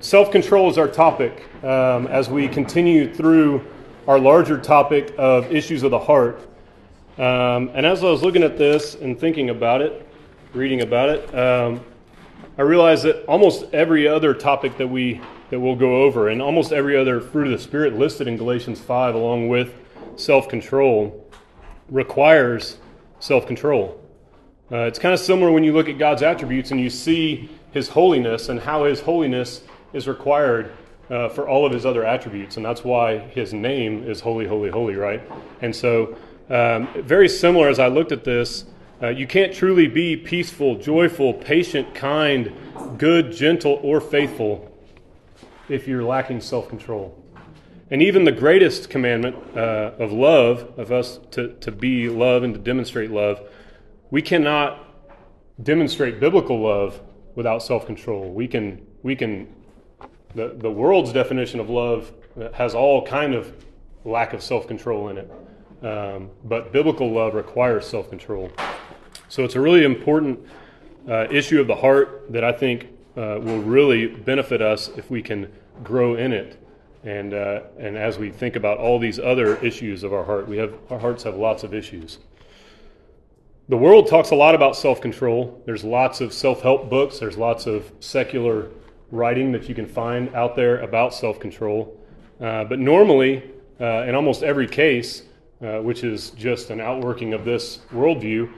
self control is our topic um, as we continue through our larger topic of issues of the heart. Um, and as I was looking at this and thinking about it, reading about it, um, I realized that almost every other topic that we that we'll go over, and almost every other fruit of the spirit listed in Galatians five, along with self control, requires self control. Uh, it's kind of similar when you look at God's attributes and you see His holiness and how His holiness is required uh, for all of His other attributes, and that's why His name is Holy, Holy, Holy, right? And so, um, very similar as I looked at this, uh, you can't truly be peaceful, joyful, patient, kind, good, gentle, or faithful if you're lacking self control. And even the greatest commandment uh, of love, of us to, to be love and to demonstrate love, we cannot demonstrate biblical love without self control. We can, we can the, the world's definition of love has all kind of lack of self control in it. Um, but biblical love requires self control. So it's a really important uh, issue of the heart that I think uh, will really benefit us if we can grow in it. And, uh, and as we think about all these other issues of our heart, we have, our hearts have lots of issues. The world talks a lot about self control. There's lots of self help books, there's lots of secular writing that you can find out there about self control. Uh, but normally, uh, in almost every case, uh, which is just an outworking of this worldview,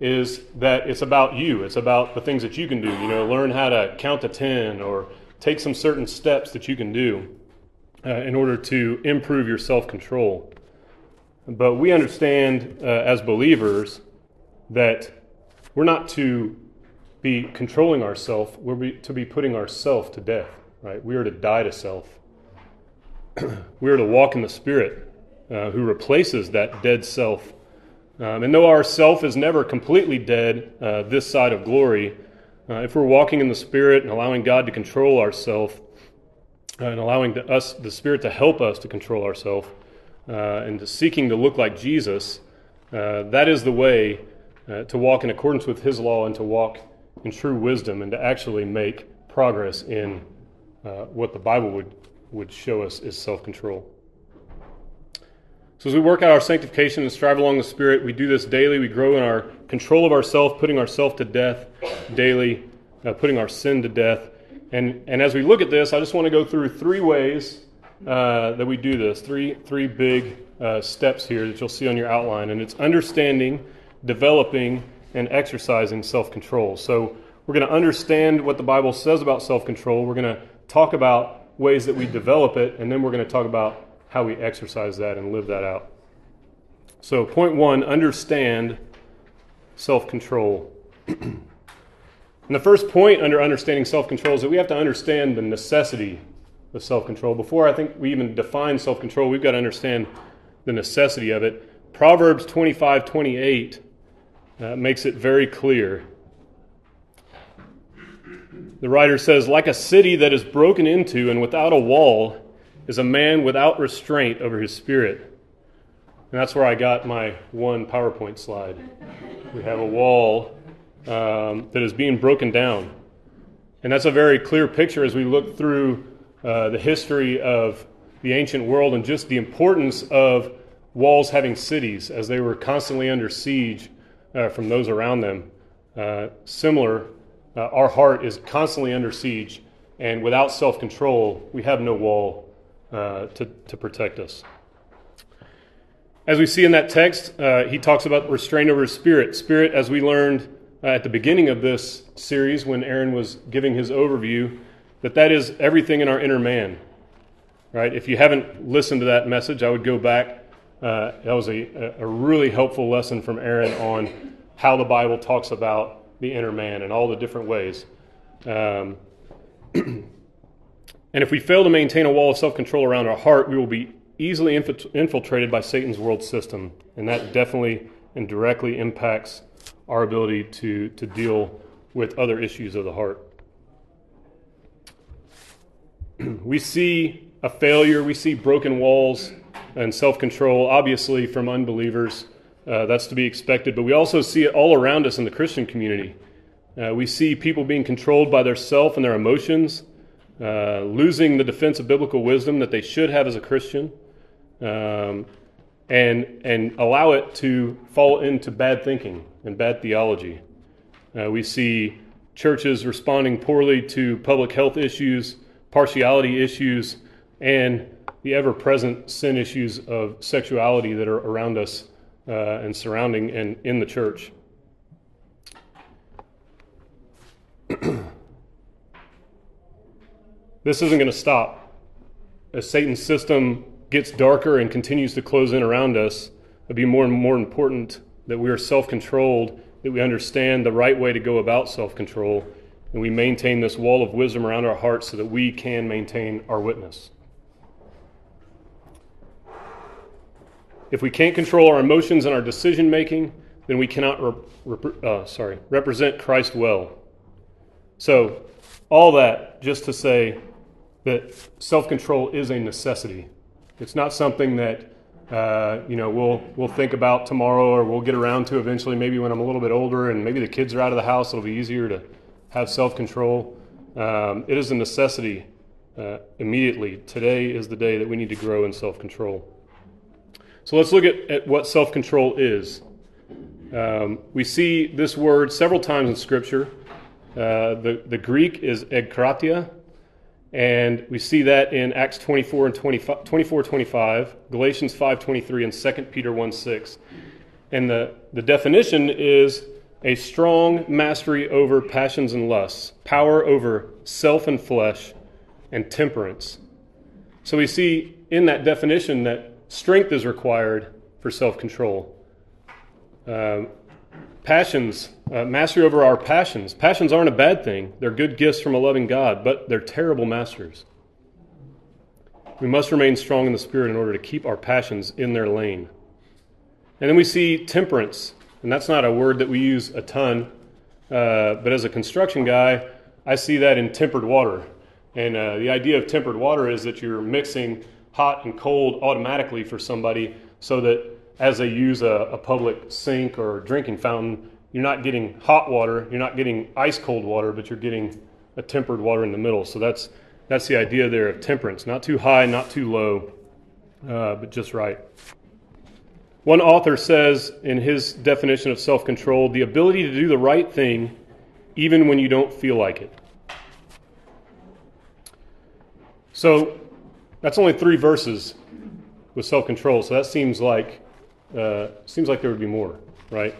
is that it's about you. It's about the things that you can do. You know, learn how to count to 10 or take some certain steps that you can do uh, in order to improve your self control. But we understand uh, as believers that we're not to be controlling ourselves, we're be, to be putting ourselves to death, right? We are to die to self. we are to walk in the Spirit uh, who replaces that dead self. Um, and though our self is never completely dead uh, this side of glory, uh, if we're walking in the Spirit and allowing God to control ourselves, uh, and allowing the, us the Spirit to help us to control ourselves, uh, and to seeking to look like Jesus, uh, that is the way to walk in accordance with His law and to walk in true wisdom and to actually make progress in uh, what the Bible would, would show us is self control. So, as we work out our sanctification and strive along the Spirit, we do this daily. We grow in our control of ourselves, putting ourselves to death daily, uh, putting our sin to death. And, and as we look at this, I just want to go through three ways uh, that we do this, three, three big uh, steps here that you'll see on your outline. And it's understanding, developing, and exercising self control. So we're going to understand what the Bible says about self control. We're going to talk about ways that we develop it, and then we're going to talk about how we exercise that and live that out. So, point one understand self control. and the first point under understanding self control is that we have to understand the necessity of self control. Before I think we even define self control, we've got to understand the necessity of it. Proverbs 25 28 uh, makes it very clear. The writer says, Like a city that is broken into and without a wall is a man without restraint over his spirit. And that's where I got my one PowerPoint slide. We have a wall um, that is being broken down. And that's a very clear picture as we look through uh, the history of the ancient world and just the importance of walls having cities as they were constantly under siege uh, from those around them. Uh, similar, uh, our heart is constantly under siege, and without self control, we have no wall uh, to, to protect us. As we see in that text, uh, he talks about restraint over spirit. Spirit, as we learned uh, at the beginning of this series when Aaron was giving his overview, that that is everything in our inner man. Right? If you haven't listened to that message, I would go back uh, that was a, a really helpful lesson from Aaron on how the Bible talks about the inner man in all the different ways. Um, and if we fail to maintain a wall of self control around our heart, we will be easily infiltrated by Satan's world system. And that definitely and directly impacts our ability to, to deal with other issues of the heart. we see a failure, we see broken walls and self control, obviously, from unbelievers. Uh, that's to be expected. But we also see it all around us in the Christian community. Uh, we see people being controlled by their self and their emotions. uh, losing the defense of biblical wisdom that they should have as a Christian, um, and, and allow it to fall into bad thinking and bad theology. Uh, we see churches responding poorly to public health issues, partiality issues, and the ever present sin issues of sexuality that are around us uh, and surrounding and in the church. this isn't going to stop. As Satan's system gets darker and continues to close in around us, it'll be more and more important that we are self controlled, that we understand the right way to go about self control, and we maintain this wall of wisdom around our hearts so that we can maintain our witness. If we can't control our emotions and our decision making, then we cannot rep- uh, sorry, represent Christ well. So, all that just to say that self control is a necessity. It's not something that uh, you know we'll we'll think about tomorrow or we'll get around to eventually. Maybe when I'm a little bit older and maybe the kids are out of the house, it'll be easier to have self control. Um, it is a necessity uh, immediately. Today is the day that we need to grow in self control. So let's look at, at what self control is. Um, we see this word several times in Scripture. Uh, the, the Greek is egkratia, and we see that in Acts 24 and 25, 24, 25, Galatians 5, 23, and 2 Peter 1, 6. And the, the definition is a strong mastery over passions and lusts, power over self and flesh, and temperance. So we see in that definition that strength is required for self control. Um, passions, uh, mastery over our passions. Passions aren't a bad thing, they're good gifts from a loving God, but they're terrible masters. We must remain strong in the Spirit in order to keep our passions in their lane. And then we see temperance, and that's not a word that we use a ton, uh, but as a construction guy, I see that in tempered water. And uh, the idea of tempered water is that you're mixing hot and cold automatically for somebody so that as they use a, a public sink or drinking fountain, you're not getting hot water, you're not getting ice cold water, but you're getting a tempered water in the middle. So that's that's the idea there of temperance. Not too high, not too low, uh, but just right. One author says in his definition of self control the ability to do the right thing even when you don't feel like it. So that's only three verses with self control, so that seems like uh, seems like there would be more, right?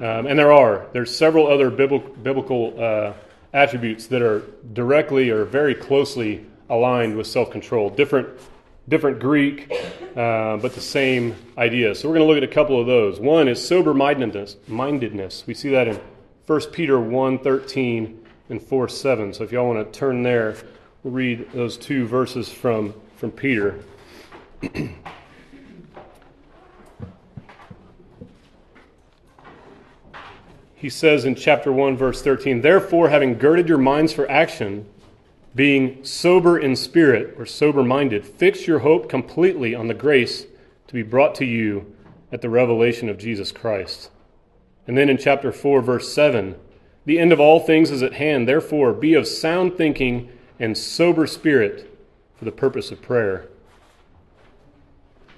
Um, and there are. There's several other biblical, biblical uh, attributes that are directly or very closely aligned with self-control. Different, different Greek, uh, but the same idea. So we're going to look at a couple of those. One is sober-mindedness. Mindedness. We see that in 1 Peter 1, 13 and 4, 7. So if y'all want to turn there, we'll read those two verses from, from Peter. he says in chapter 1, verse 13, Therefore, having girded your minds for action, being sober in spirit or sober minded, fix your hope completely on the grace to be brought to you at the revelation of Jesus Christ. And then in chapter 4, verse 7, the end of all things is at hand. Therefore, be of sound thinking and sober spirit for the purpose of prayer.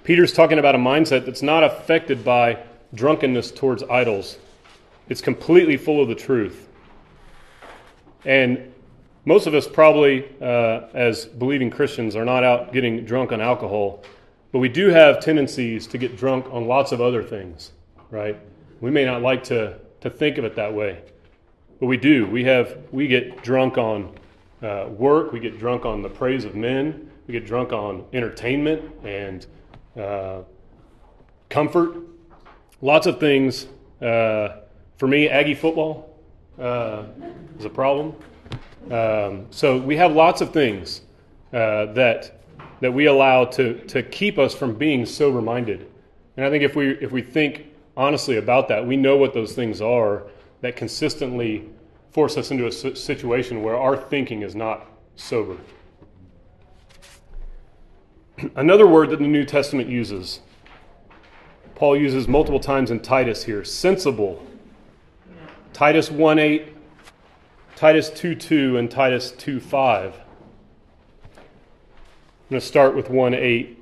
Peter's talking about a mindset that's not affected by drunkenness towards idols it's completely full of the truth. And most of us, probably uh, as believing Christians, are not out getting drunk on alcohol, but we do have tendencies to get drunk on lots of other things, right? We may not like to, to think of it that way, but we do. We, have, we get drunk on uh, work, we get drunk on the praise of men, we get drunk on entertainment and uh, comfort. Lots of things uh, for me, Aggie football uh, is a problem. Um, so we have lots of things uh, that that we allow to to keep us from being sober minded. And I think if we if we think honestly about that, we know what those things are that consistently force us into a situation where our thinking is not sober. Another word that the New Testament uses, Paul uses multiple times in Titus here sensible Titus 1 8, Titus 2 2, and Titus 2 5. I'm going to start with 1 8.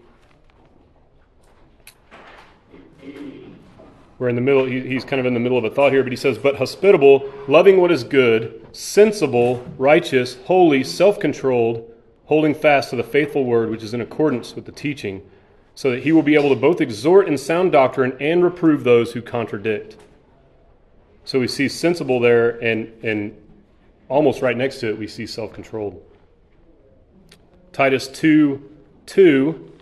We're in the middle, he's kind of in the middle of a thought here, but he says, But hospitable, loving what is good, sensible, righteous, holy, self controlled, holding fast to the faithful word which is in accordance with the teaching, so that he will be able to both exhort in sound doctrine and reprove those who contradict. So we see sensible there, and, and almost right next to it, we see self controlled. Titus 2 2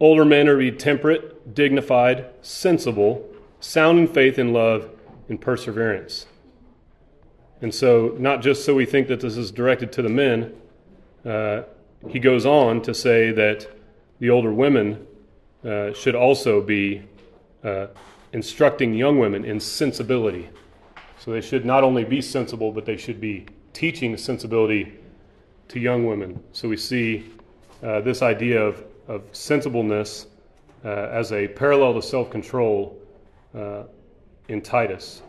Older men are to be temperate, dignified, sensible sound in faith and love and perseverance. And so, not just so we think that this is directed to the men, uh, he goes on to say that the older women uh, should also be uh, instructing young women in sensibility. So they should not only be sensible, but they should be teaching sensibility to young women. So we see uh, this idea of, of sensibleness uh, as a parallel to self control uh, in Titus.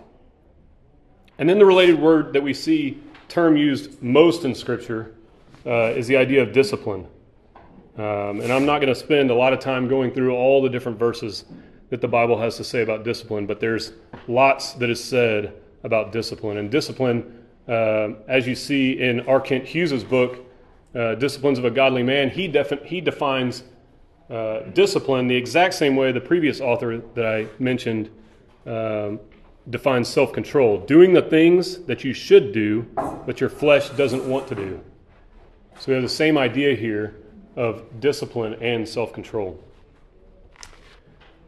And then the related word that we see term used most in Scripture uh, is the idea of discipline. Um, and I'm not going to spend a lot of time going through all the different verses that the Bible has to say about discipline, but there's lots that is said about discipline. And discipline, uh, as you see in R. Kent Hughes's book, uh, Disciplines of a Godly Man, he, defi- he defines uh, discipline the exact same way the previous author that I mentioned um, defines self control doing the things that you should do, but your flesh doesn't want to do. So we have the same idea here of discipline and self control.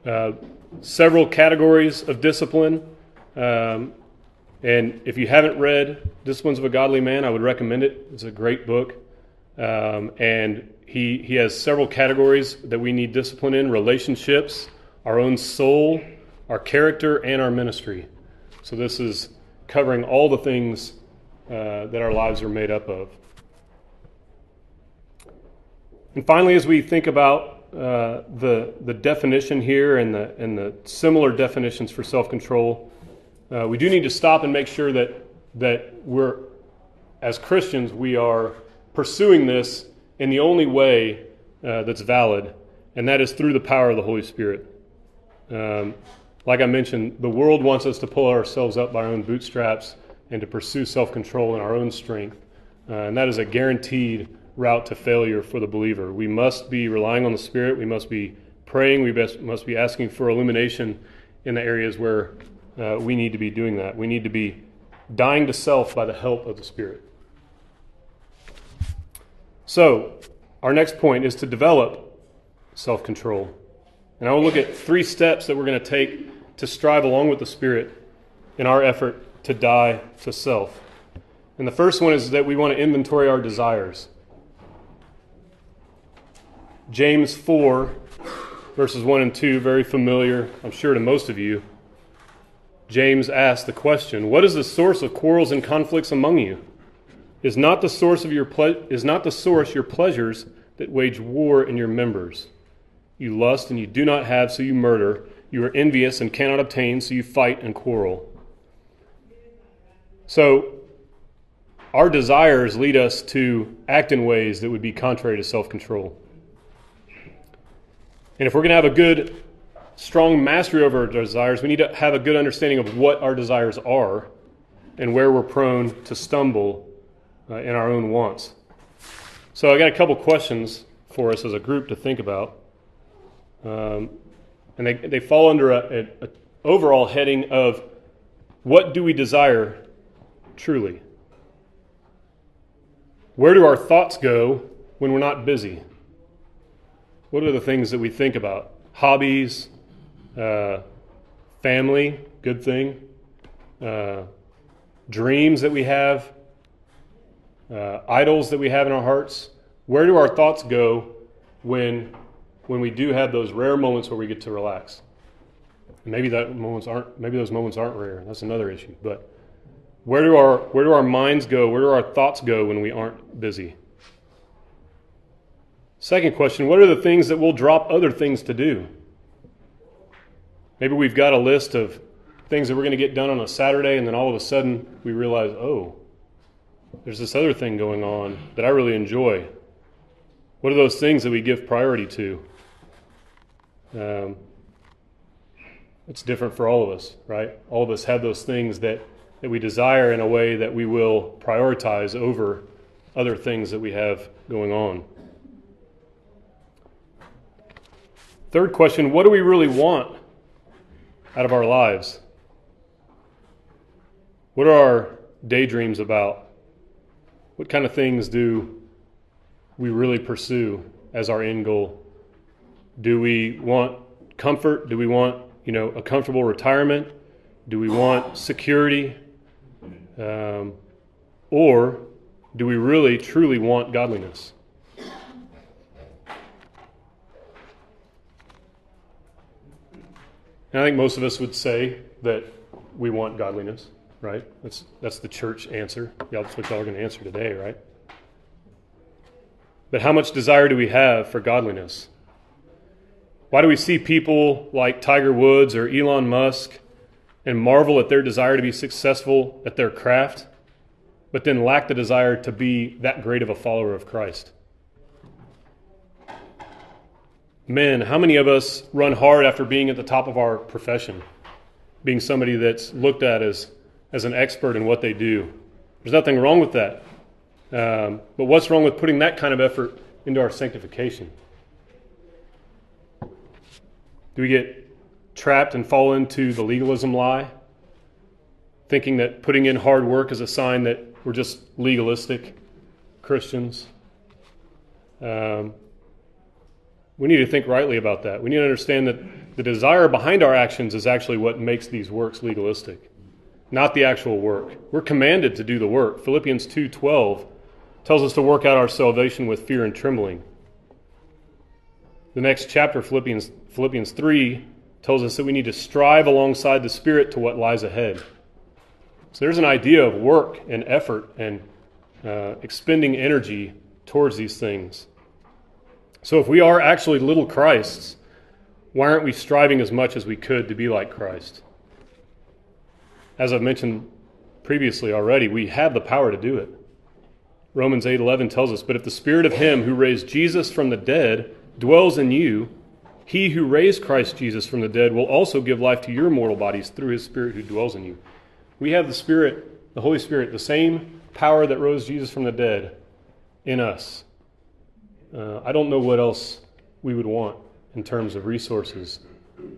Uh, several categories of discipline. Um, and if you haven't read Disciplines of a Godly Man, I would recommend it. It's a great book. Um, and he, he has several categories that we need discipline in relationships, our own soul, our character, and our ministry. So this is covering all the things uh, that our lives are made up of. And finally, as we think about uh, the, the definition here and the, and the similar definitions for self control, uh, we do need to stop and make sure that, that we're, as Christians, we are pursuing this in the only way uh, that's valid, and that is through the power of the Holy Spirit. Um, like I mentioned, the world wants us to pull ourselves up by our own bootstraps and to pursue self control in our own strength. Uh, and that is a guaranteed route to failure for the believer. We must be relying on the Spirit. We must be praying. We best, must be asking for illumination in the areas where uh, we need to be doing that. We need to be dying to self by the help of the Spirit. So, our next point is to develop self control. And I will look at three steps that we're going to take to strive along with the Spirit in our effort to die to self. And the first one is that we want to inventory our desires. James 4, verses 1 and 2, very familiar, I'm sure, to most of you. James asks the question What is the source of quarrels and conflicts among you? Is not the source of your ple- is not the source your pleasures that wage war in your members? You lust and you do not have, so you murder. You are envious and cannot obtain, so you fight and quarrel. So, our desires lead us to act in ways that would be contrary to self control. And if we're going to have a good, strong mastery over our desires, we need to have a good understanding of what our desires are and where we're prone to stumble uh, in our own wants. So I got a couple questions for us as a group to think about. Um, and they, they fall under a, a, a overall heading of what do we desire truly? Where do our thoughts go when we're not busy? What are the things that we think about? Hobbies, uh, family, good thing, uh, dreams that we have, uh, idols that we have in our hearts? Where do our thoughts go when, when we do have those rare moments where we get to relax? And maybe that moments aren't. Maybe those moments aren't rare. That's another issue. But where do our where do our minds go? Where do our thoughts go when we aren't busy? Second question: What are the things that we'll drop other things to do? Maybe we've got a list of things that we're going to get done on a Saturday, and then all of a sudden we realize, oh, there's this other thing going on that I really enjoy. What are those things that we give priority to? Um, it's different for all of us, right? All of us have those things that, that we desire in a way that we will prioritize over other things that we have going on. Third question what do we really want out of our lives? What are our daydreams about? What kind of things do we really pursue as our end goal? Do we want comfort? Do we want, you know, a comfortable retirement? Do we want security? Um, or do we really truly want godliness? And I think most of us would say that we want godliness, right? That's, that's the church answer. Yeah, that's what y'all are going to answer today, right? But how much desire do we have for godliness? Why do we see people like Tiger Woods or Elon Musk and marvel at their desire to be successful at their craft, but then lack the desire to be that great of a follower of Christ? Men, how many of us run hard after being at the top of our profession, being somebody that's looked at as, as an expert in what they do? There's nothing wrong with that. Um, but what's wrong with putting that kind of effort into our sanctification? Do we get trapped and fall into the legalism lie, thinking that putting in hard work is a sign that we're just legalistic Christians? Um, we need to think rightly about that. We need to understand that the desire behind our actions is actually what makes these works legalistic, not the actual work. We're commanded to do the work. Philippians 2:12 tells us to work out our salvation with fear and trembling. The next chapter, Philippians, Philippians 3, tells us that we need to strive alongside the Spirit to what lies ahead. So there's an idea of work and effort and uh, expending energy towards these things. So if we are actually little Christs, why aren't we striving as much as we could to be like Christ? As I've mentioned previously already, we have the power to do it. Romans 8:11 tells us, "But if the spirit of him who raised Jesus from the dead dwells in you, he who raised Christ Jesus from the dead will also give life to your mortal bodies through his spirit who dwells in you." We have the spirit, the Holy Spirit, the same power that rose Jesus from the dead in us. Uh, I don't know what else we would want in terms of resources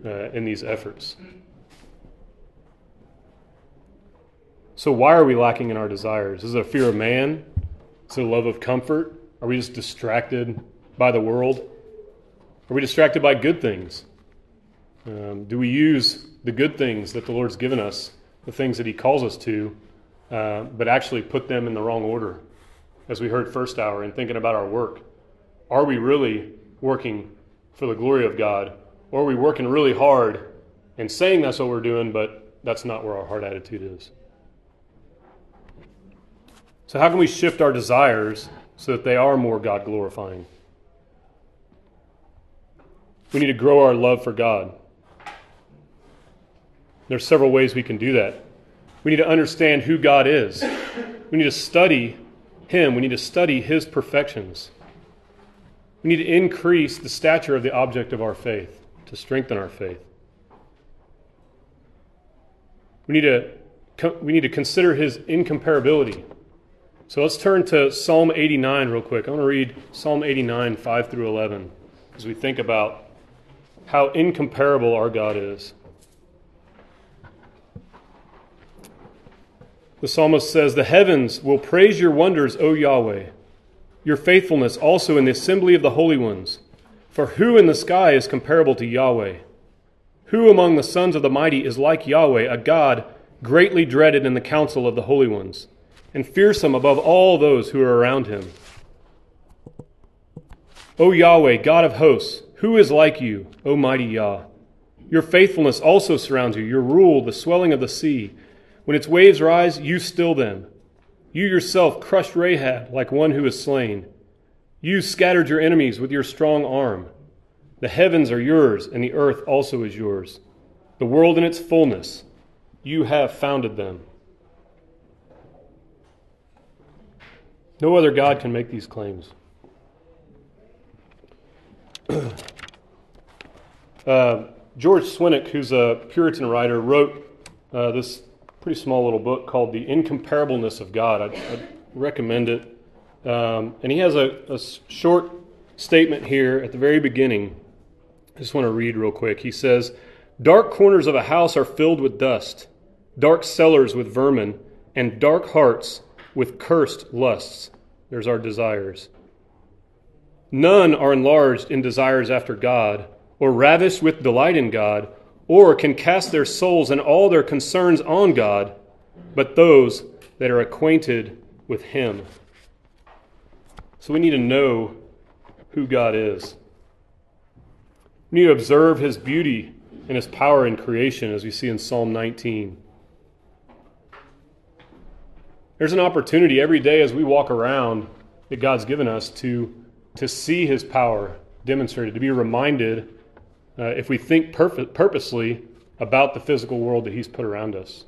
uh, in these efforts. So, why are we lacking in our desires? Is it a fear of man? Is it a love of comfort? Are we just distracted by the world? Are we distracted by good things? Um, do we use the good things that the Lord's given us, the things that He calls us to, uh, but actually put them in the wrong order? As we heard first hour in thinking about our work. Are we really working for the glory of God? Or are we working really hard and saying that's what we're doing, but that's not where our heart attitude is? So, how can we shift our desires so that they are more God glorifying? We need to grow our love for God. There are several ways we can do that. We need to understand who God is. We need to study Him. We need to study His perfections. We need to increase the stature of the object of our faith to strengthen our faith. We need to, we need to consider his incomparability. So let's turn to Psalm 89 real quick. I want to read Psalm 89, 5 through 11, as we think about how incomparable our God is. The psalmist says, The heavens will praise your wonders, O Yahweh your faithfulness also in the assembly of the holy ones. For who in the sky is comparable to Yahweh? Who among the sons of the mighty is like Yahweh, a God greatly dreaded in the council of the holy ones, and fearsome above all those who are around him? O Yahweh, God of hosts, who is like you, O mighty Yah? Your faithfulness also surrounds you, your rule, the swelling of the sea. When its waves rise, you still them. You yourself crushed Rahab like one who is slain. You scattered your enemies with your strong arm. The heavens are yours, and the earth also is yours. The world in its fullness, you have founded them. No other God can make these claims. uh, George Swinnock, who's a Puritan writer, wrote uh, this pretty small little book called The Incomparableness of God. I'd, I'd recommend it. Um, and he has a, a short statement here at the very beginning. I just want to read real quick. He says, Dark corners of a house are filled with dust, dark cellars with vermin, and dark hearts with cursed lusts. There's our desires. None are enlarged in desires after God, or ravished with delight in God, or can cast their souls and all their concerns on God, but those that are acquainted with Him. So we need to know who God is. We need to observe His beauty and His power in creation, as we see in Psalm 19. There's an opportunity every day as we walk around that God's given us to, to see His power demonstrated, to be reminded, uh, if we think purposely, about the physical world that He's put around us.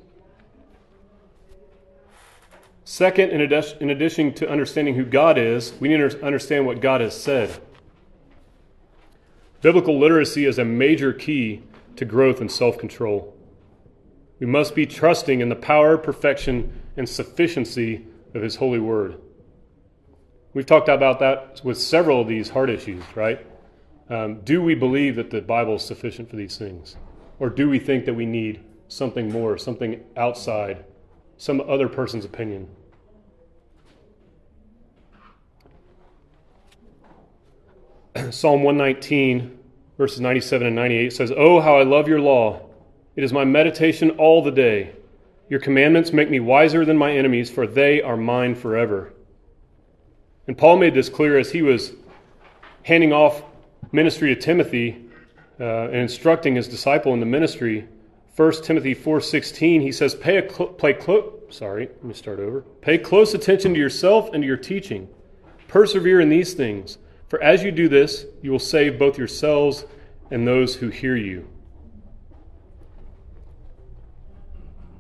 Second, in addition, in addition to understanding who God is, we need to understand what God has said. Biblical literacy is a major key to growth and self control. We must be trusting in the power, of perfection, and sufficiency of His holy word. We've talked about that with several of these heart issues, right? Um, do we believe that the Bible is sufficient for these things? Or do we think that we need something more, something outside, some other person's opinion? Psalm 119, verses 97 and 98 says, Oh, how I love your law! It is my meditation all the day. Your commandments make me wiser than my enemies, for they are mine forever. And Paul made this clear as he was handing off ministry to Timothy uh, and instructing his disciple in the ministry. 1 Timothy 4:16 he says pay a cl- play clo- sorry let me start over pay close attention to yourself and to your teaching persevere in these things for as you do this you will save both yourselves and those who hear you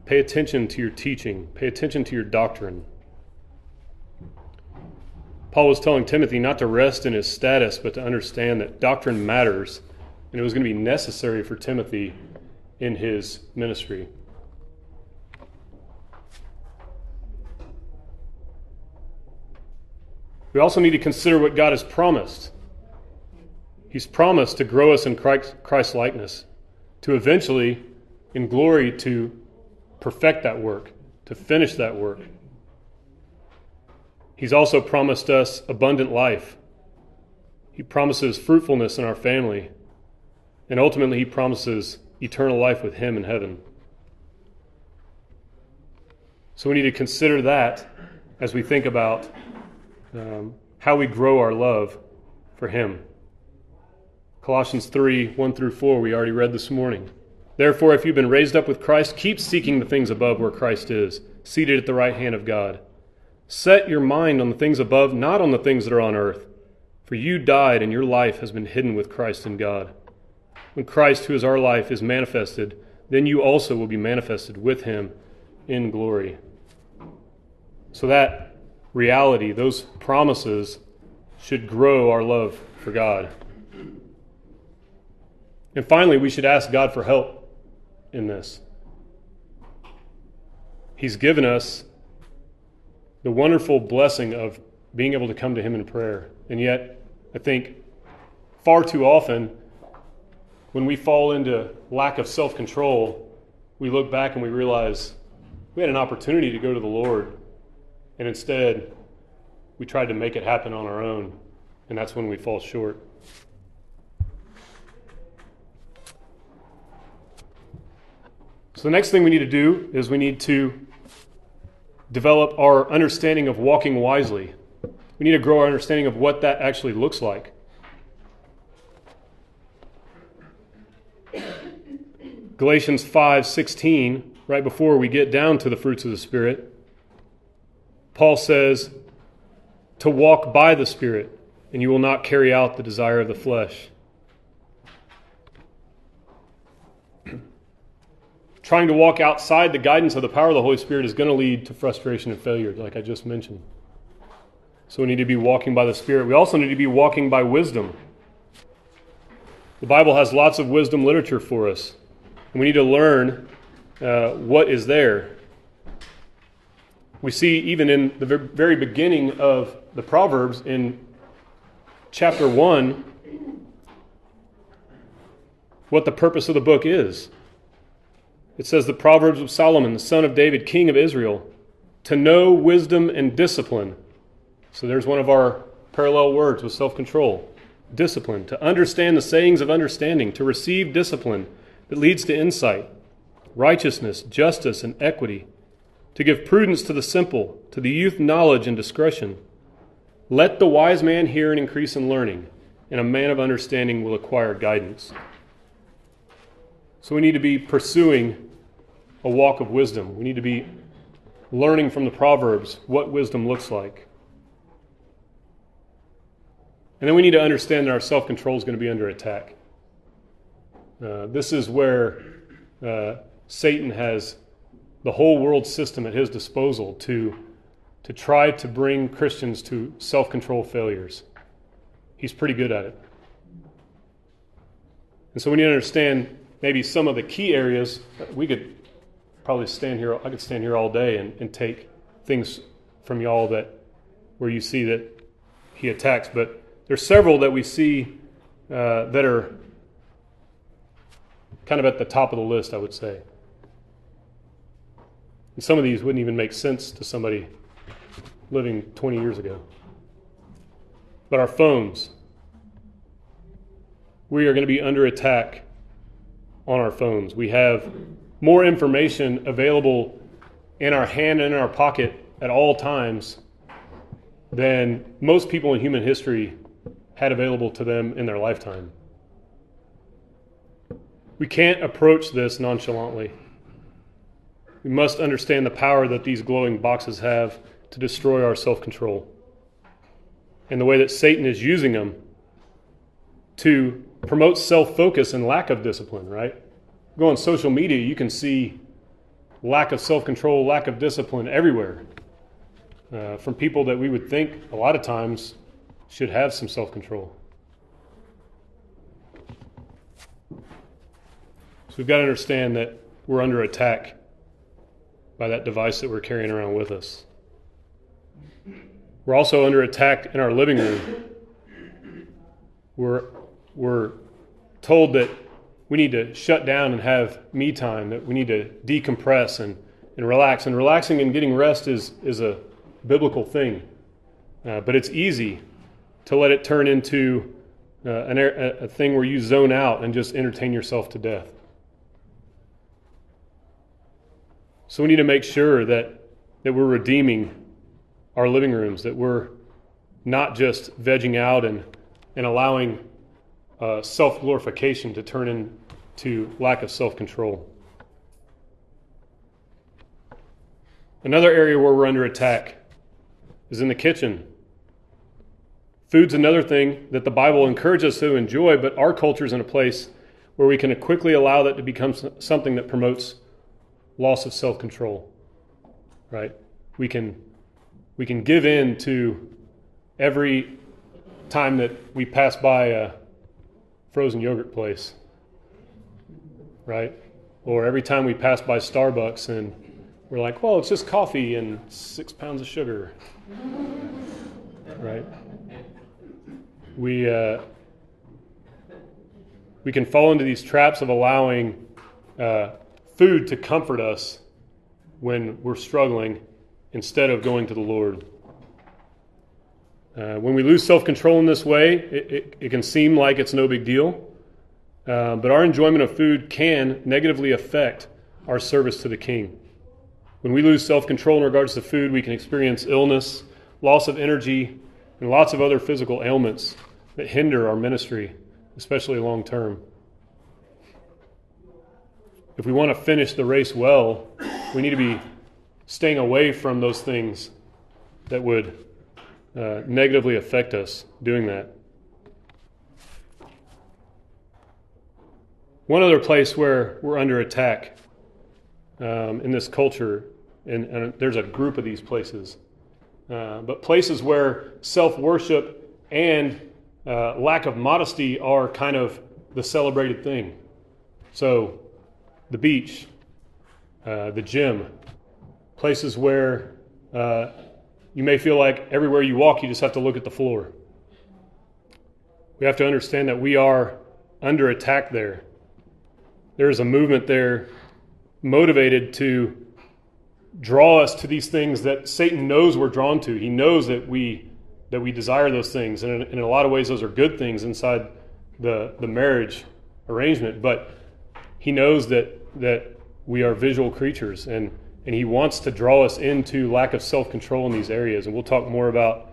Pay attention to your teaching, pay attention to your doctrine. Paul was telling Timothy not to rest in his status, but to understand that doctrine matters, and it was going to be necessary for Timothy in his ministry. We also need to consider what God has promised. He's promised to grow us in Christ likeness, to eventually, in glory, to perfect that work, to finish that work. He's also promised us abundant life. He promises fruitfulness in our family. And ultimately, He promises eternal life with Him in heaven. So we need to consider that as we think about um, how we grow our love for Him. Colossians 3 1 through 4, we already read this morning. Therefore, if you've been raised up with Christ, keep seeking the things above where Christ is, seated at the right hand of God. Set your mind on the things above, not on the things that are on earth. For you died, and your life has been hidden with Christ in God. When Christ, who is our life, is manifested, then you also will be manifested with him in glory. So that reality, those promises, should grow our love for God. And finally, we should ask God for help in this. He's given us the wonderful blessing of being able to come to Him in prayer. And yet, I think far too often, when we fall into lack of self control, we look back and we realize we had an opportunity to go to the Lord, and instead, we tried to make it happen on our own, and that's when we fall short. So, the next thing we need to do is we need to develop our understanding of walking wisely. We need to grow our understanding of what that actually looks like. Galatians 5:16, right before we get down to the fruits of the spirit, Paul says to walk by the spirit and you will not carry out the desire of the flesh. Trying to walk outside the guidance of the power of the Holy Spirit is going to lead to frustration and failure, like I just mentioned. So we need to be walking by the Spirit. We also need to be walking by wisdom. The Bible has lots of wisdom literature for us. And we need to learn uh, what is there. We see even in the very beginning of the Proverbs in chapter 1 what the purpose of the book is. It says the Proverbs of Solomon, the son of David, king of Israel, to know wisdom and discipline. So there's one of our parallel words with self control discipline, to understand the sayings of understanding, to receive discipline that leads to insight, righteousness, justice, and equity, to give prudence to the simple, to the youth knowledge and discretion. Let the wise man hear and increase in learning, and a man of understanding will acquire guidance. So we need to be pursuing a walk of wisdom. We need to be learning from the Proverbs what wisdom looks like. And then we need to understand that our self control is going to be under attack. Uh, this is where uh, Satan has the whole world system at his disposal to, to try to bring Christians to self control failures. He's pretty good at it. And so we need to understand maybe some of the key areas. We could probably stand here, I could stand here all day and, and take things from y'all that where you see that he attacks, but there's several that we see uh, that are kind of at the top of the list, I would say. And some of these wouldn't even make sense to somebody living 20 years ago. But our phones, we are going to be under attack on our phones. We have more information available in our hand and in our pocket at all times than most people in human history had available to them in their lifetime. We can't approach this nonchalantly. We must understand the power that these glowing boxes have to destroy our self control and the way that Satan is using them to promote self focus and lack of discipline, right? Go on social media, you can see lack of self control, lack of discipline everywhere uh, from people that we would think a lot of times should have some self control. So we've got to understand that we're under attack by that device that we're carrying around with us. We're also under attack in our living room. We're, we're told that we need to shut down and have me time, that we need to decompress and, and relax. And relaxing and getting rest is, is a biblical thing. Uh, but it's easy to let it turn into uh, an, a, a thing where you zone out and just entertain yourself to death. So we need to make sure that, that we're redeeming our living rooms, that we're not just vegging out and, and allowing uh, self glorification to turn into lack of self control. Another area where we're under attack is in the kitchen. Food's another thing that the Bible encourages us to enjoy, but our culture is in a place where we can quickly allow that to become something that promotes loss of self-control. Right? We can we can give in to every time that we pass by a frozen yogurt place. Right? Or every time we pass by Starbucks and we're like, well, it's just coffee and six pounds of sugar. Right? we, uh, we can fall into these traps of allowing uh, food to comfort us when we're struggling instead of going to the Lord. Uh, when we lose self control in this way, it, it, it, can seem like it's no big deal, uh, but our enjoyment of food can negatively affect our service to the King. When we lose self control in regards to food, we can experience illness, loss of energy, and lots of other physical ailments that hinder our ministry, especially long term. If we want to finish the race well, we need to be staying away from those things that would uh, negatively affect us doing that. One other place where we're under attack um, in this culture, and, and, there's a group of these places, uh, but places where self worship and uh, lack of modesty are kind of the celebrated thing. So, the beach, uh, the gym, places where uh, you may feel like everywhere you walk, you just have to look at the floor. We have to understand that we are under attack there. There is a movement there motivated to draw us to these things that Satan knows we're drawn to. He knows that we that we desire those things, and in, in a lot of ways, those are good things inside the the marriage arrangement. But he knows that that we are visual creatures, and and he wants to draw us into lack of self control in these areas. And we'll talk more about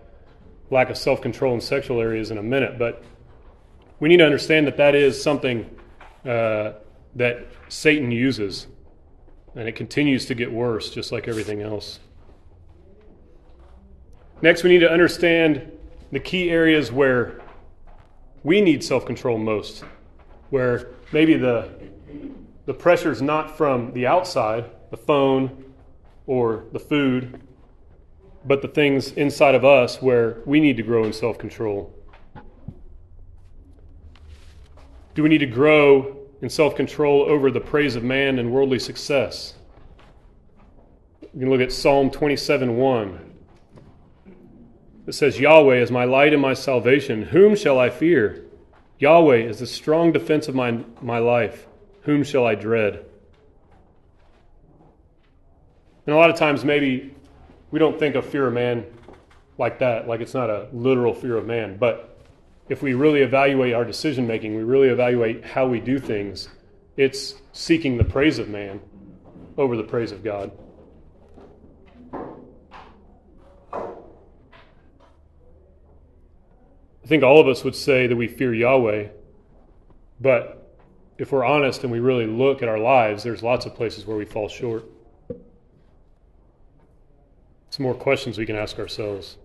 lack of self control in sexual areas in a minute. But we need to understand that that is something uh, that Satan uses and it continues to get worse, just like everything else. Next, we need to understand the key areas where we need self control most, where maybe the, the pressure is not from the outside, the phone or the food, but the things inside of us where we need to grow in self control. Do we need to grow in self control over the praise of man and worldly success. You can look at Psalm 27 1. It says, Yahweh is my light and my salvation. Whom shall I fear? Yahweh is the strong defense of my, my life. Whom shall I dread? And a lot of times, maybe we don't think of fear of man like that, like it's not a literal fear of man. But if we really evaluate our decision making, we really evaluate how we do things, it's seeking the praise of man over the praise of God. I think all of us would say that we fear Yahweh, but if we're honest and we really look at our lives, there's lots of places where we fall short. Some more questions we can ask ourselves.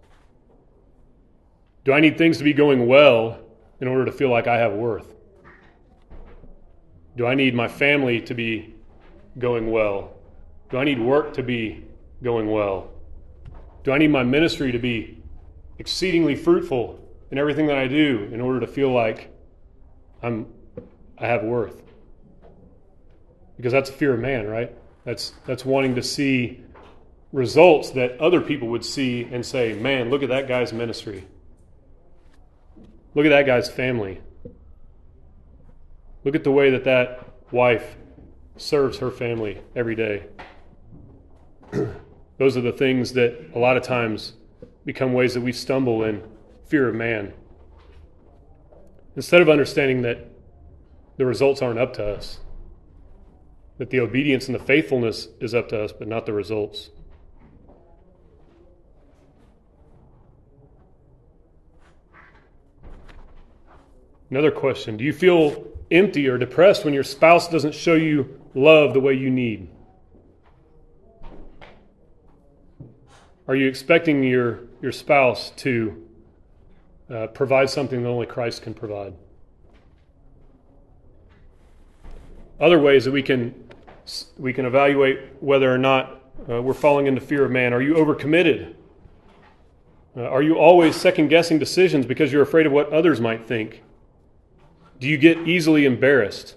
Do I need things to be going well in order to feel like I have worth? Do I need my family to be going well? Do I need work to be going well? Do I need my ministry to be exceedingly fruitful in everything that I do in order to feel like I'm I have worth? Because that's a fear of man, right? That's that's wanting to see results that other people would see and say, "Man, look at that guy's ministry." Look at that guy's family. Look at the way that that wife serves her family every day. Those are the things that a lot of times become ways that we stumble in fear of man. Instead of understanding that the results aren't up to us, that the obedience and the faithfulness is up to us, but not the results. Another question Do you feel empty or depressed when your spouse doesn't show you love the way you need? Are you expecting your, your spouse to uh, provide something that only Christ can provide? Other ways that we can, we can evaluate whether or not uh, we're falling into fear of man. Are you overcommitted? Uh, are you always second guessing decisions because you're afraid of what others might think? Do you get easily embarrassed?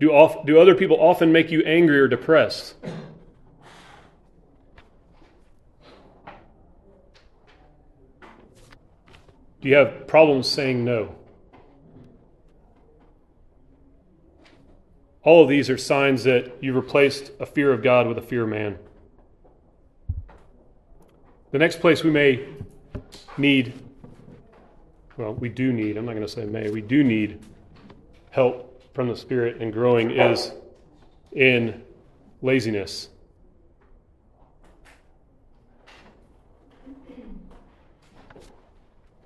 Do, off, do other people often make you angry or depressed? Do you have problems saying no? All of these are signs that you've replaced a fear of God with a fear of man. The next place we may need well, we do need, I'm not going to say may, we do need help from the Spirit in growing is in laziness.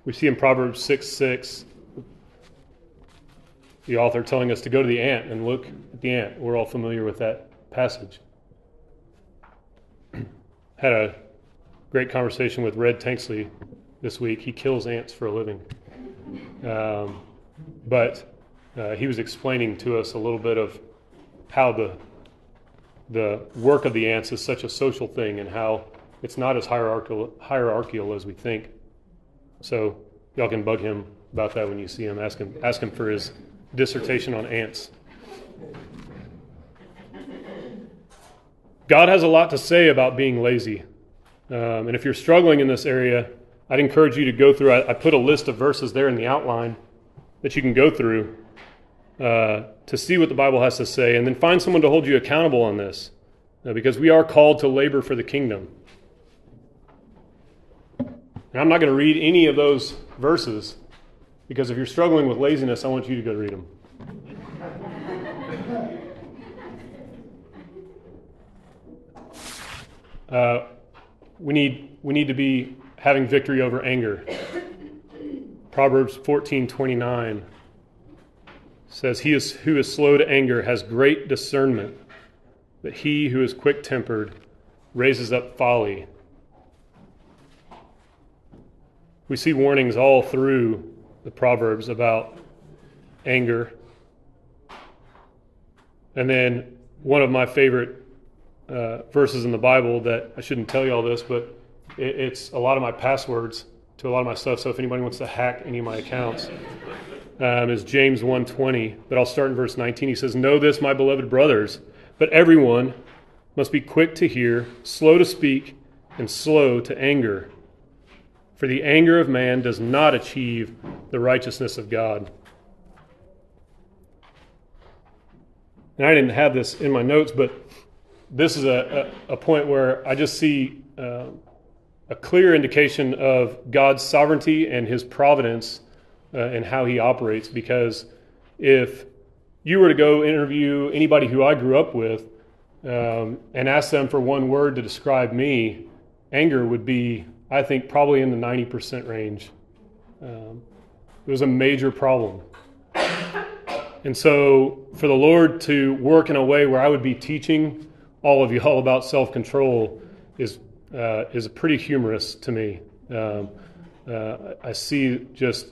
We see in Proverbs 6 6, the author telling us to go to the ant and look at the ant. We're all familiar with that passage. Had a great conversation with Red Tanksley this week. He kills ants for a living. Um, but uh, he was explaining to us a little bit of how the the work of the ants is such a social thing and how it's not as hierarchical hierarchical as we think. So y'all can bug him about that when you see him. Ask him, ask him for his dissertation on ants. God has a lot to say about being lazy. Um, and if you're struggling in this area, I'd encourage you to go through. I, I, put a list of verses there in the outline that you can go through uh, to see what the Bible has to say, and then find someone to hold you accountable on this, uh, because we are called to labor for the kingdom. And I'm not going to read any of those verses, because if you're struggling with laziness, I want you to go read them. Uh, we need we need to be having victory over anger. Proverbs 14:29 says he is who is slow to anger has great discernment, but he who is quick-tempered raises up folly. We see warnings all through the proverbs about anger. And then one of my favorite uh, verses in the Bible that I shouldn't tell you all this, but it, it's a lot of my passwords to a lot of my stuff. So if anybody wants to hack any of my accounts, um, is James 1:20. But I'll start in verse 19. He says, "Know this, my beloved brothers, but everyone must be quick to hear, slow to speak, and slow to anger. For the anger of man does not achieve the righteousness of God." And I didn't have this in my notes, but this is a, a, a point where I just see uh, a clear indication of God's sovereignty and his providence uh, and how he operates. Because if you were to go interview anybody who I grew up with um, and ask them for one word to describe me, anger would be, I think, probably in the 90% range. Um, it was a major problem. And so, for the Lord to work in a way where I would be teaching all of you all about self control is uh, is pretty humorous to me. Um, uh, I see just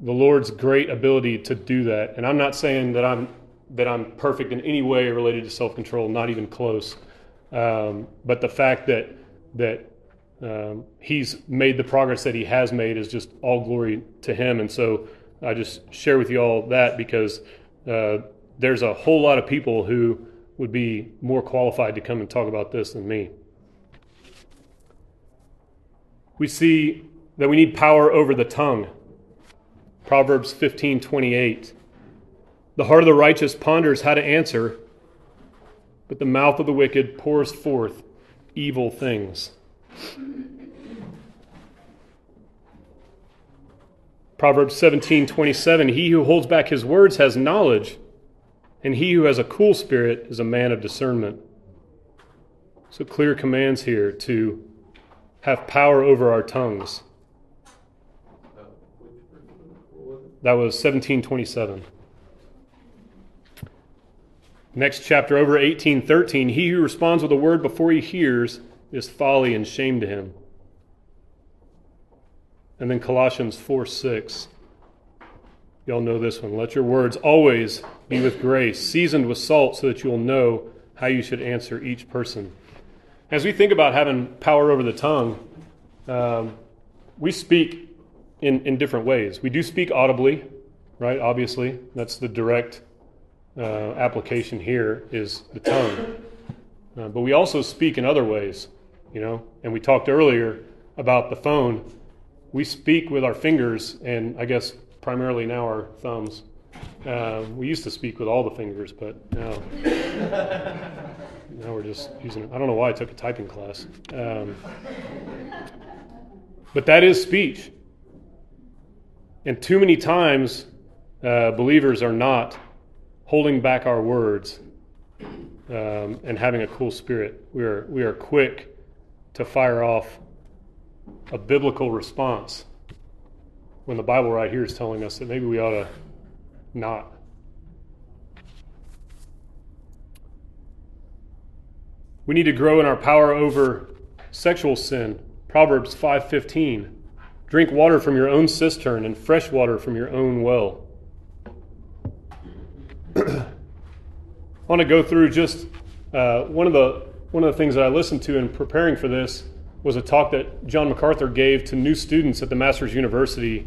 the Lord's great ability to do that, and I'm not saying that I'm that I'm perfect in any way related to self control, not even close. Um, but the fact that that um, He's made the progress that He has made is just all glory to Him, and so I just share with you all that because uh, there's a whole lot of people who would be more qualified to come and talk about this than me. We see that we need power over the tongue. Proverbs 15:28. The heart of the righteous ponders how to answer, but the mouth of the wicked pours forth evil things. Proverbs 17:27 He who holds back his words has knowledge, and he who has a cool spirit is a man of discernment. So, clear commands here to have power over our tongues. That was 1727. Next chapter, over 1813. He who responds with a word before he hears is folly and shame to him. And then Colossians 4 6. Y'all know this one. Let your words always be with grace, seasoned with salt, so that you'll know how you should answer each person. As we think about having power over the tongue, um, we speak in, in different ways. We do speak audibly, right? Obviously, that's the direct uh, application here is the tongue. Uh, but we also speak in other ways, you know. And we talked earlier about the phone. We speak with our fingers, and I guess primarily now our thumbs. Uh, we used to speak with all the fingers, but now, now we're just using. I don't know why I took a typing class. Um, but that is speech. And too many times, uh, believers are not holding back our words um, and having a cool spirit. We are, we are quick to fire off a biblical response when the Bible right here is telling us that maybe we ought to not. We need to grow in our power over sexual sin. Proverbs 5:15. Drink water from your own cistern and fresh water from your own well. I want to go through just uh, one of the one of the things that I listened to in preparing for this was a talk that John MacArthur gave to new students at the Masters University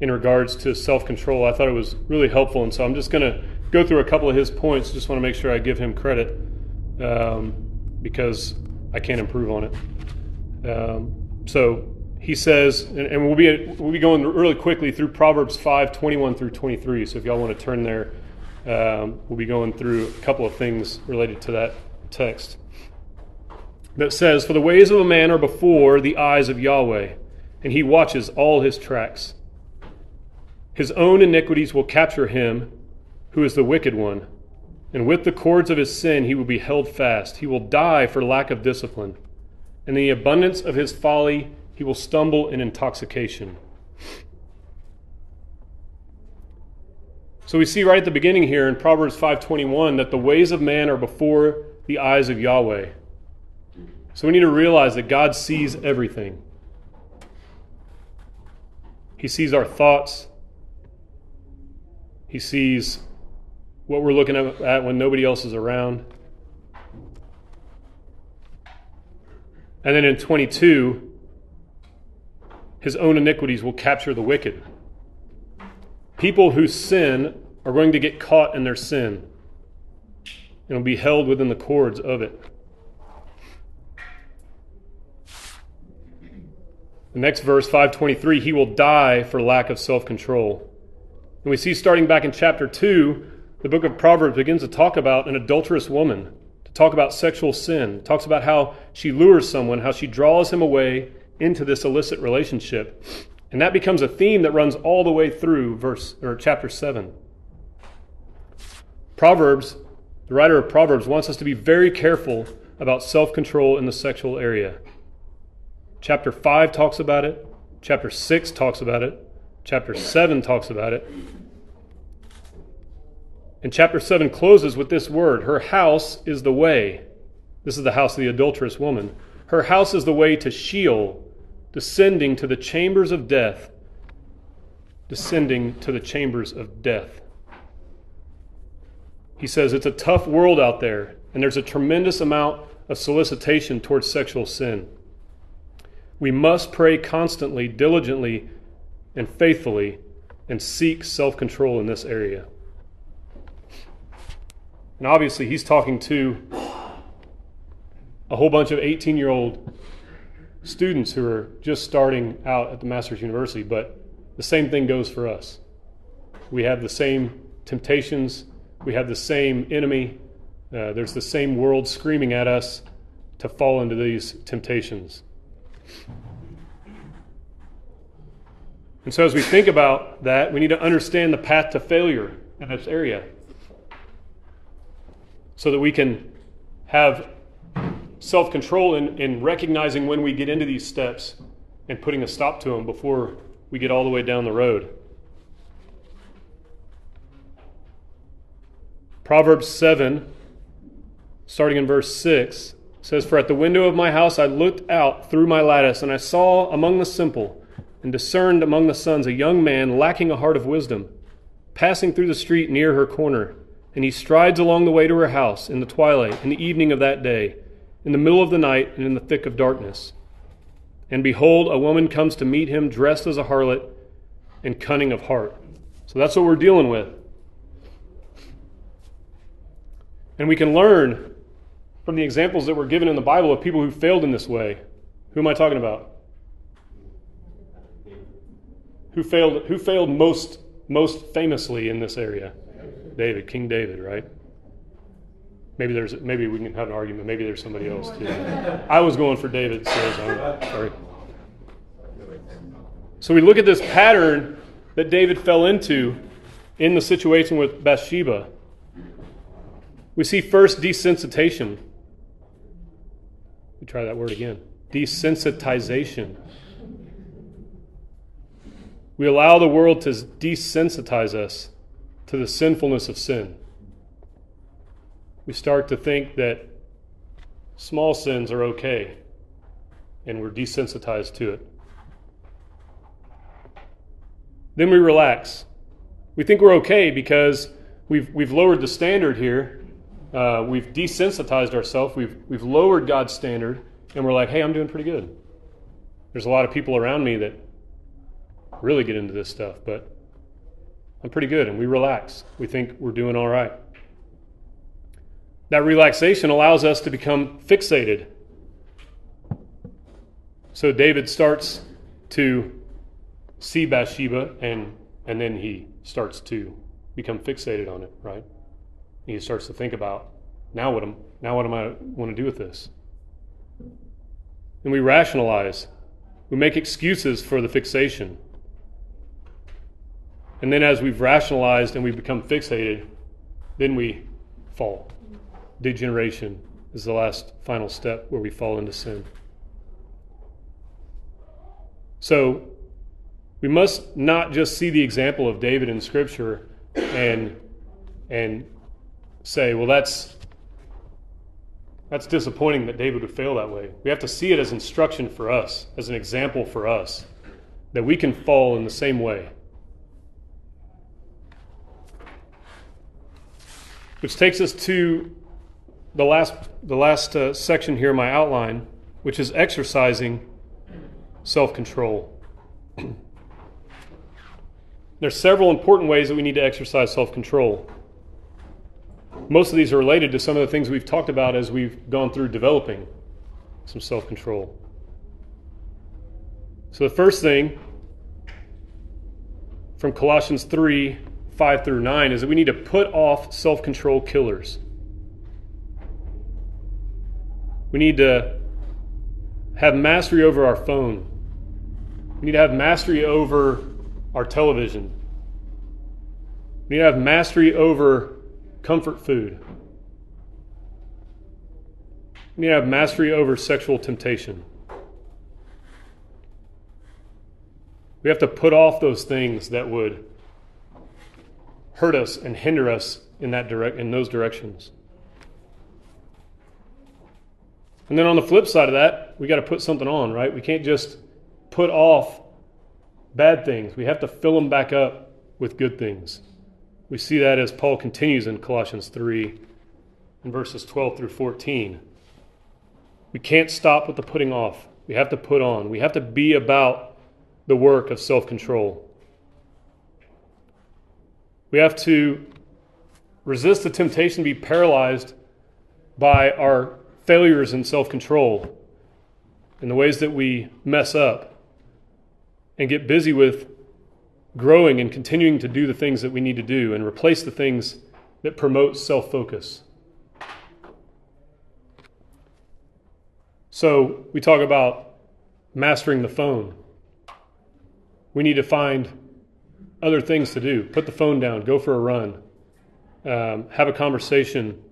in regards to self control. I thought it was really helpful, and so I'm just going to go through a couple of his points. Just want to make sure I give him credit um, because I can't improve on it. Um, so he says, and, and, we'll be we'll be going really quickly through Proverbs 5, 21 through 23. So if y'all want to turn there, um, we'll be going through a couple of things related to that text. That says, For the ways of a man are before the eyes of Yahweh, and he watches all his tracks. His own iniquities will capture him, who is the wicked one, and with the cords of his sin he will be held fast. He will die for lack of discipline. In the abundance of his folly he will stumble in intoxication. So we see right at the beginning here in Proverbs 5:21 that the ways of man are before the eyes of Yahweh. So we need to realize that God sees everything. He sees our thoughts, he sees what we're looking at when nobody else is around. And then in 22, his own iniquities will capture the wicked. People who sin are going to get caught in their sin and will be held within the cords of it. The next verse, 523, he will die for lack of self control. And we see starting back in chapter 2, the book of Proverbs begins to talk about an adulterous woman, to talk about sexual sin, talks about how she lures someone, how she draws him away into this illicit relationship. And that becomes a theme that runs all the way through verse or chapter 7. Proverbs, the writer of Proverbs wants us to be very careful about self-control in the sexual area. Chapter 5 talks about it, chapter 6 talks about it, chapter 7 talks about it. And chapter 7 closes with this word Her house is the way. This is the house of the adulterous woman. Her house is the way to Sheol, descending to the chambers of death. Descending to the chambers of death. He says it's a tough world out there, and there's a tremendous amount of solicitation towards sexual sin. We must pray constantly, diligently, and faithfully, and seek self control in this area. And obviously, he's talking to a whole bunch of 18 year old students who are just starting out at the Masters University, but the same thing goes for us. We have the same temptations, we have the same enemy, uh, there's the same world screaming at us to fall into these temptations. And so, as we think about that, we need to understand the path to failure in this area so that we can have self control in, in recognizing when we get into these steps and putting a stop to them before we get all the way down the road. Proverbs 7, starting in verse 6, says, For at the window of my house I looked out through my lattice, and I saw among the simple and discerned among the sons a young man lacking a heart of wisdom, passing through the street near her corner. And he strides along the way to her house in the twilight, in the evening of that day, in the middle of the night, and in the thick of darkness. And behold, a woman comes to meet him dressed as a harlot and cunning of heart. So that's what we're dealing with. And we can learn from the examples that were given in the Bible of people who failed in this way. Who am I talking about? Who failed who failed most most famously in this area? David, King David, right? Maybe there's maybe we can have an argument. Maybe there's somebody else too. I was going for David, so sorry. So we look at this pattern that David fell into in the situation with Bathsheba. We see first desensitization. Me try that word again. Desensitization. We allow the world to desensitize us to the sinfulness of sin. We start to think that small sins are okay, and we're desensitized to it. Then we relax. We think we're okay because we've, we've lowered the standard here. Uh, we've desensitized ourselves. We've, we've lowered God's standard, and we're like, hey, I'm doing pretty good. There's a lot of people around me that really get into this stuff, but I'm pretty good and we relax. We think we're doing all right. That relaxation allows us to become fixated. So David starts to see Bathsheba and and then he starts to become fixated on it, right? He starts to think about now what am now what am I want to do with this? And we rationalize. We make excuses for the fixation. And then as we've rationalized and we've become fixated, then we fall. Degeneration is the last final step where we fall into sin. So we must not just see the example of David in Scripture and and say, well, that's that's disappointing that David would fail that way. We have to see it as instruction for us, as an example for us, that we can fall in the same way. Which takes us to the last, the last uh, section here in my outline, which is exercising self control. There's several important ways that we need to exercise self control. Most of these are related to some of the things we've talked about as we've gone through developing some self control. So, the first thing from Colossians 3 5 through 9 is that we need to put off self control killers. We need to have mastery over our phone. We need to have mastery over our television. We need to have mastery over comfort food. We need to have mastery over sexual temptation. We have to put off those things that would hurt us and hinder us in that direct in those directions. And then on the flip side of that, we got to put something on, right? We can't just put off bad things. We have to fill them back up with good things. We see that as Paul continues in Colossians 3 in verses 12 through 14. We can't stop with the putting off. We have to put on. We have to be about the work of self control. We have to resist the temptation to be paralyzed by our failures in self control and the ways that we mess up and get busy with growing and continuing to do the things that we need to do and replace the things that promote self focus. So, we talk about mastering the phone. We need to find other things to do. Put the phone down, go for a run, um, have a conversation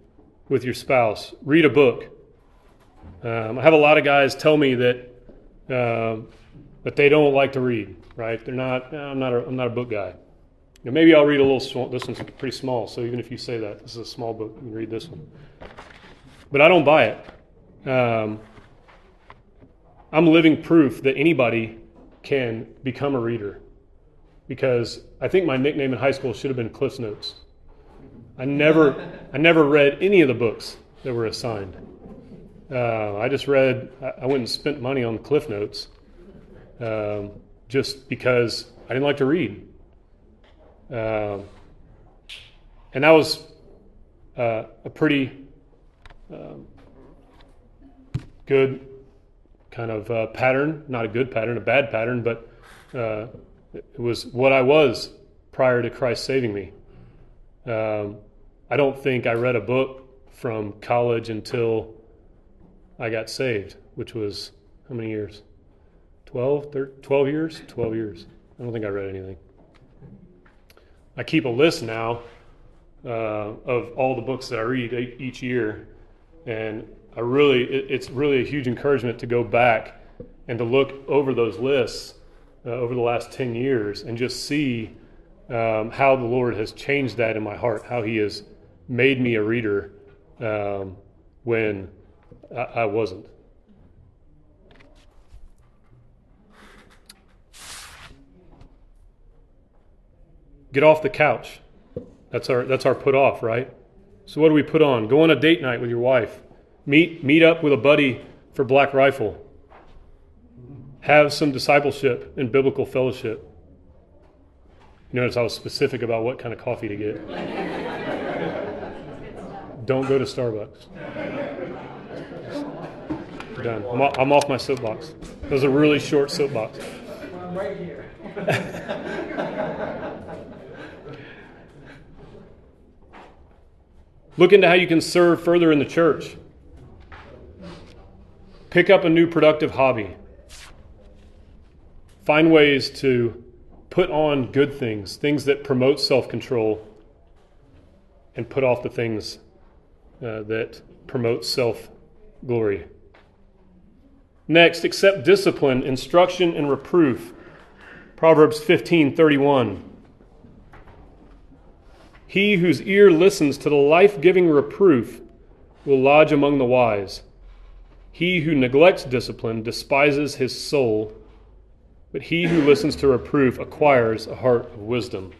with your spouse, read a book. Um, I have a lot of guys tell me that uh, that they don't like to read right? They're not. I'm not. A, I'm not a book guy. You know, maybe I'll read a little. This one's pretty small, so even if you say that this is a small book, you can read this one. But I don't buy it. Um, I'm living proof that anybody can become a reader, because I think my nickname in high school should have been Cliff's Notes. I never, I never read any of the books that were assigned. Uh, I just read. I went and spent money on Cliff Notes. Um, just because I didn't like to read. Uh, and that was uh, a pretty uh, good kind of uh, pattern, not a good pattern, a bad pattern, but uh, it was what I was prior to Christ saving me. Um, I don't think I read a book from college until I got saved, which was how many years? 12, 13, 12 years? 12 years. I don't think I read anything. I keep a list now uh, of all the books that I read each year, and I really, it, it's really a huge encouragement to go back and to look over those lists uh, over the last 10 years and just see um, how the Lord has changed that in my heart, how He has made me a reader um, when I, I wasn't. Get off the couch. That's our that's our put off, right? So what do we put on? Go on a date night with your wife. Meet meet up with a buddy for Black Rifle. Have some discipleship and biblical fellowship. You notice I was specific about what kind of coffee to get. Don't go to Starbucks. Done. I'm off, I'm off my soapbox. That was a really short soapbox. I'm right here. Look into how you can serve further in the church. Pick up a new productive hobby. Find ways to put on good things, things that promote self control, and put off the things uh, that promote self glory. Next, accept discipline, instruction, and reproof. Proverbs 15 31. He whose ear listens to the life giving reproof will lodge among the wise. He who neglects discipline despises his soul, but he who listens to reproof acquires a heart of wisdom.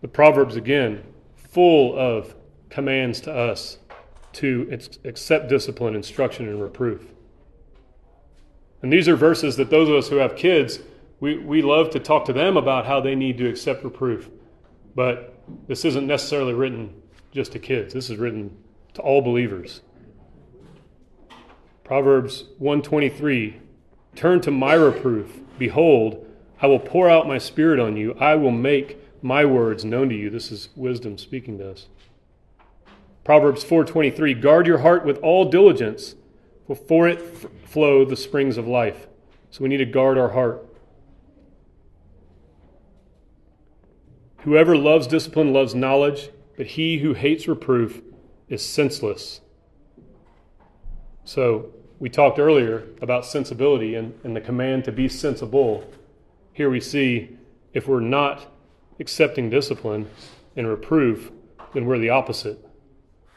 The Proverbs, again, full of commands to us to accept discipline, instruction, and reproof. And these are verses that those of us who have kids, we, we love to talk to them about how they need to accept reproof. But this isn't necessarily written just to kids. This is written to all believers. Proverbs 123 Turn to my reproof. Behold, I will pour out my spirit on you. I will make my words known to you. This is wisdom speaking to us. Proverbs 4:23 Guard your heart with all diligence, for for it f- flow the springs of life. So we need to guard our heart. Whoever loves discipline loves knowledge, but he who hates reproof is senseless. So, we talked earlier about sensibility and, and the command to be sensible. Here we see if we're not accepting discipline and reproof, then we're the opposite.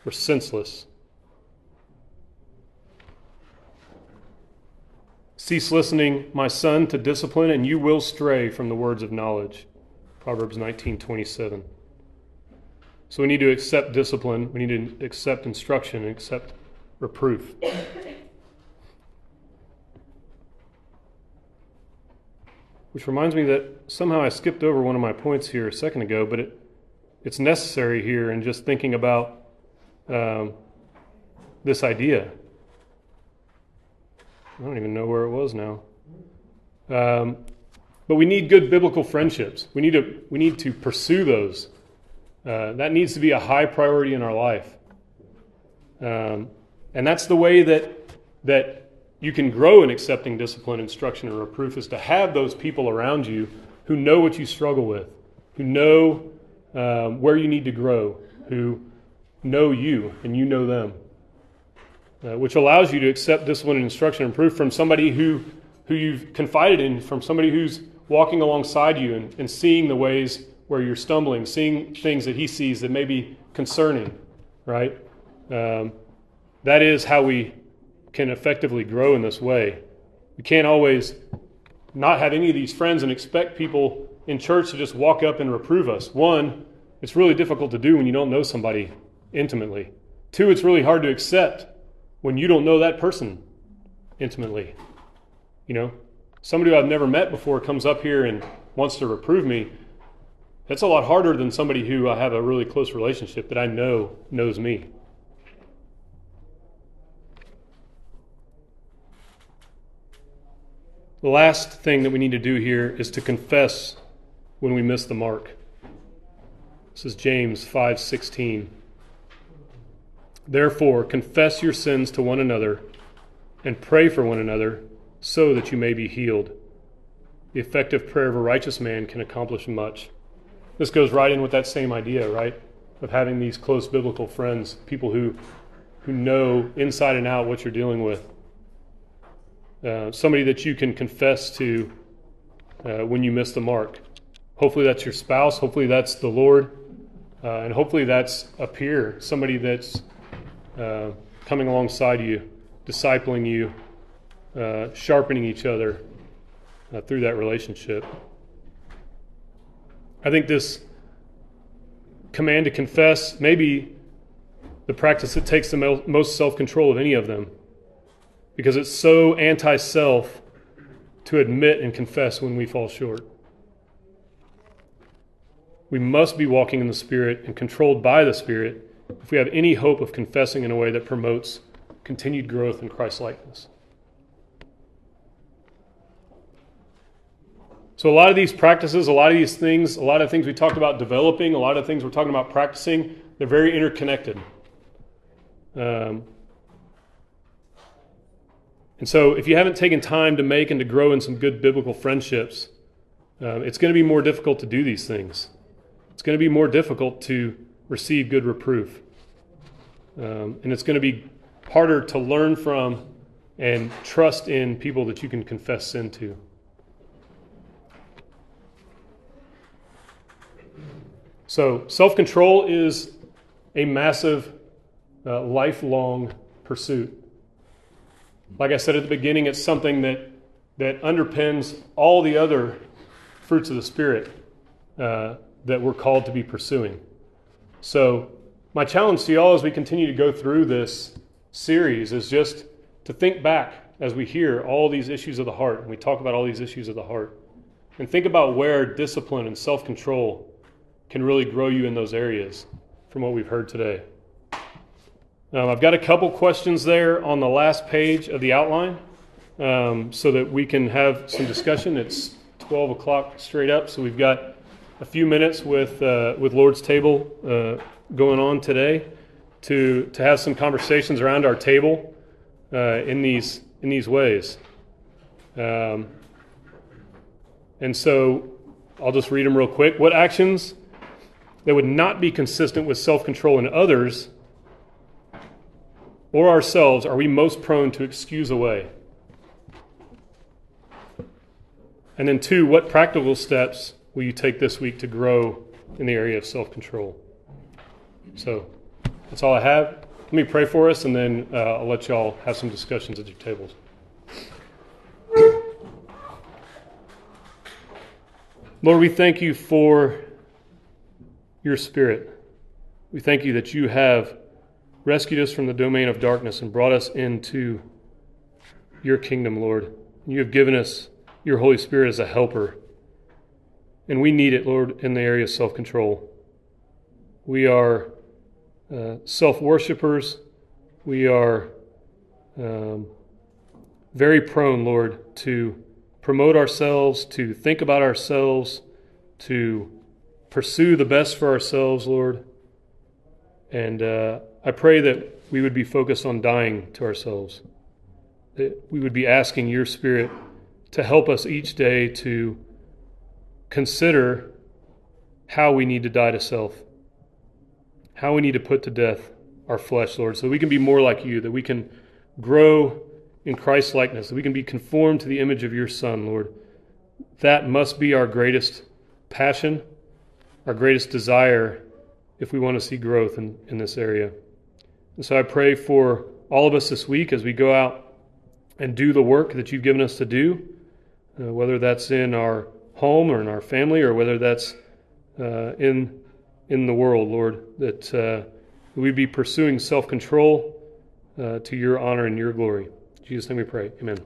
We're senseless. Cease listening, my son, to discipline, and you will stray from the words of knowledge. Proverbs 19:27. So we need to accept discipline, we need to accept instruction and accept reproof. Which reminds me that somehow I skipped over one of my points here a second ago, but it, it's necessary here in just thinking about um, this idea. I don't even know where it was now. Um, but we need good biblical friendships. We need to, we need to pursue those. Uh, that needs to be a high priority in our life. Um, and that's the way that, that you can grow in accepting discipline, instruction, and reproof is to have those people around you who know what you struggle with, who know um, where you need to grow, who know you and you know them, uh, which allows you to accept discipline and instruction and proof from somebody who, who you've confided in, from somebody who's walking alongside you and, and seeing the ways where you're stumbling, seeing things that he sees that may be concerning, right? Um, that is how we can effectively grow in this way. We can't always not have any of these friends and expect people in church to just walk up and reprove us. One, it's really difficult to do when you don't know somebody intimately. Two, it's really hard to accept when you don't know that person intimately. You know, somebody who I've never met before comes up here and wants to reprove me. That's a lot harder than somebody who I have a really close relationship that I know knows me. The last thing that we need to do here is to confess when we miss the mark. This is James 5:16. Therefore, confess your sins to one another and pray for one another so that you may be healed. The effective prayer of a righteous man can accomplish much. This goes right in with that same idea, right? Of having these close biblical friends, people who, who know inside and out what you're dealing with. Uh, somebody that you can confess to uh, when you miss the mark. Hopefully, that's your spouse. Hopefully, that's the Lord. Uh, and hopefully, that's a peer, somebody that's uh, coming alongside you, discipling you, uh, sharpening each other through that relationship. I think this command to confess may be the practice that takes the most self control of any of them. Because it's so anti self to admit and confess when we fall short. We must be walking in the Spirit and controlled by the Spirit if we have any hope of confessing in a way that promotes continued growth in Christ likeness. So, a lot of these practices, a lot of these things, a lot of things we talked about developing, a lot of things we're talking about practicing, they're very interconnected. Um, and so, if you haven't taken time to make and to grow in some good biblical friendships, um, it's going to be more difficult to do these things. It's going to be more difficult to receive good reproof. Um, and it's going to be harder to learn from and trust in people that you can confess sin to. So, self control is a massive, uh, lifelong pursuit. Like I said at the beginning, it's something that, that underpins all the other fruits of the Spirit uh, that we're called to be pursuing. So, my challenge to y'all as we continue to go through this series is just to think back as we hear all these issues of the heart and we talk about all these issues of the heart and think about where discipline and self control can really grow you in those areas from what we've heard today. Um, I've got a couple questions there on the last page of the outline um, so that we can have some discussion. It's 12 o'clock straight up, so we've got a few minutes with, uh, with Lord's Table uh, going on today to, to have some conversations around our table uh, in, these, in these ways. Um, and so I'll just read them real quick. What actions that would not be consistent with self control in others or ourselves are we most prone to excuse away? And then, two, what practical steps will you take this week to grow in the area of self control? So that's all I have. Let me pray for us, and then uh, I'll let y'all have some discussions at your tables. Lord, we thank you for your Spirit. We thank you that you have rescued us from the domain of darkness and brought us into your kingdom, Lord. You have given us your Holy Spirit as a helper. And we need it, Lord, in the area of self control. We are uh, self worshippers. We are um, very prone, Lord, to promote ourselves, to think about ourselves, to pursue the best for ourselves, Lord. And uh, I pray that we would be focused on dying to ourselves, that we would be asking your Spirit to help us each day to consider how we need to die to self, how we need to put to death our flesh, Lord, so we can be more like you, that we can grow in Christ's likeness, that we can be conformed to the image of your Son, Lord. That must be our greatest passion our greatest desire if we want to see growth in, in this area. And so I pray for all of us this week as we go out and do the work that you've given us to do, uh, whether that's in our home or in our family or whether that's uh, in, in the world, Lord, that uh, we be pursuing self control uh, to your honor and your glory. In Jesus' name we pray. Amen.